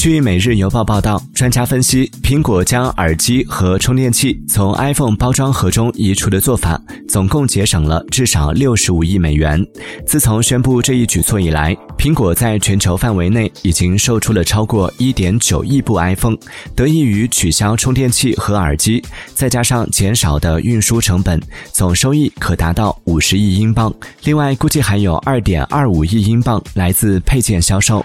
据每日邮报报道专家分析苹果将耳机和充电器从 iphone 包装盒中移除的做法总共节省了至少六十五亿美元。自从宣布这一举措以来苹果在全球范围内已经售出了超过一点九亿部 iphone 得益于取消充电器和耳机再加上减少的运输成本总收益可达到五十亿英镑。另外估计还有二点二五亿英镑来自配件销售。